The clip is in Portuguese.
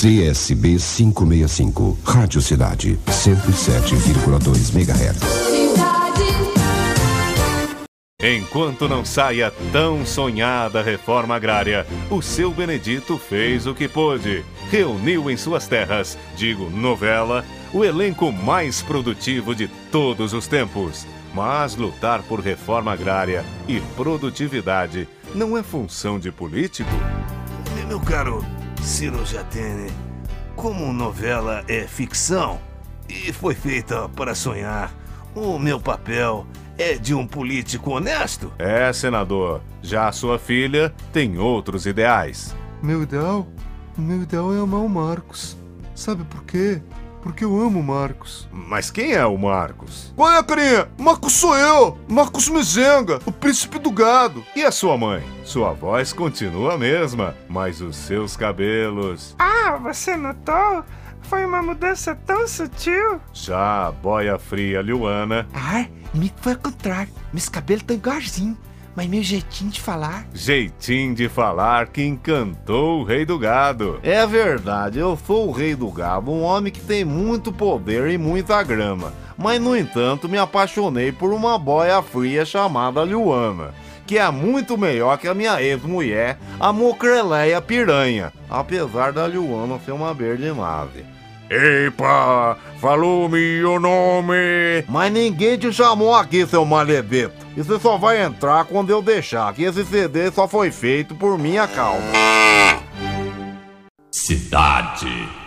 CSB 565, Rádio Cidade, 107,2 MHz. Enquanto não saia tão sonhada reforma agrária, o seu Benedito fez o que pôde. Reuniu em suas terras, digo novela, o elenco mais produtivo de todos os tempos. Mas lutar por reforma agrária e produtividade não é função de político? Meu caro Ciro Jatene, como novela é ficção e foi feita para sonhar, o meu papel é de um político honesto? É, senador. Já a sua filha tem outros ideais. Meu ideal? Meu ideal é amar o Marcos. Sabe por quê? Porque eu amo o Marcos. Mas quem é o Marcos? Qual é, carinha? Marcos sou eu! Marcos Mezenga, o príncipe do gado. E a sua mãe? Sua voz continua a mesma, mas os seus cabelos. Ah, você notou? Foi uma mudança tão sutil. Já a boia fria Luana. Ah, me foi ao contrário. Meus cabelos estão igualzinho. Mas meu jeitinho de falar. Jeitinho de falar que encantou o rei do gado. É verdade, eu sou o rei do gado, um homem que tem muito poder e muita grama. Mas, no entanto, me apaixonei por uma boia fria chamada Luana que é muito melhor que a minha ex-mulher, a Mocreleia Piranha, apesar da Luana ser uma verde nave. Epa, falou-me o nome. Mas ninguém te chamou aqui, seu maledeto. E você só vai entrar quando eu deixar, que esse CD só foi feito por minha causa. Cidade.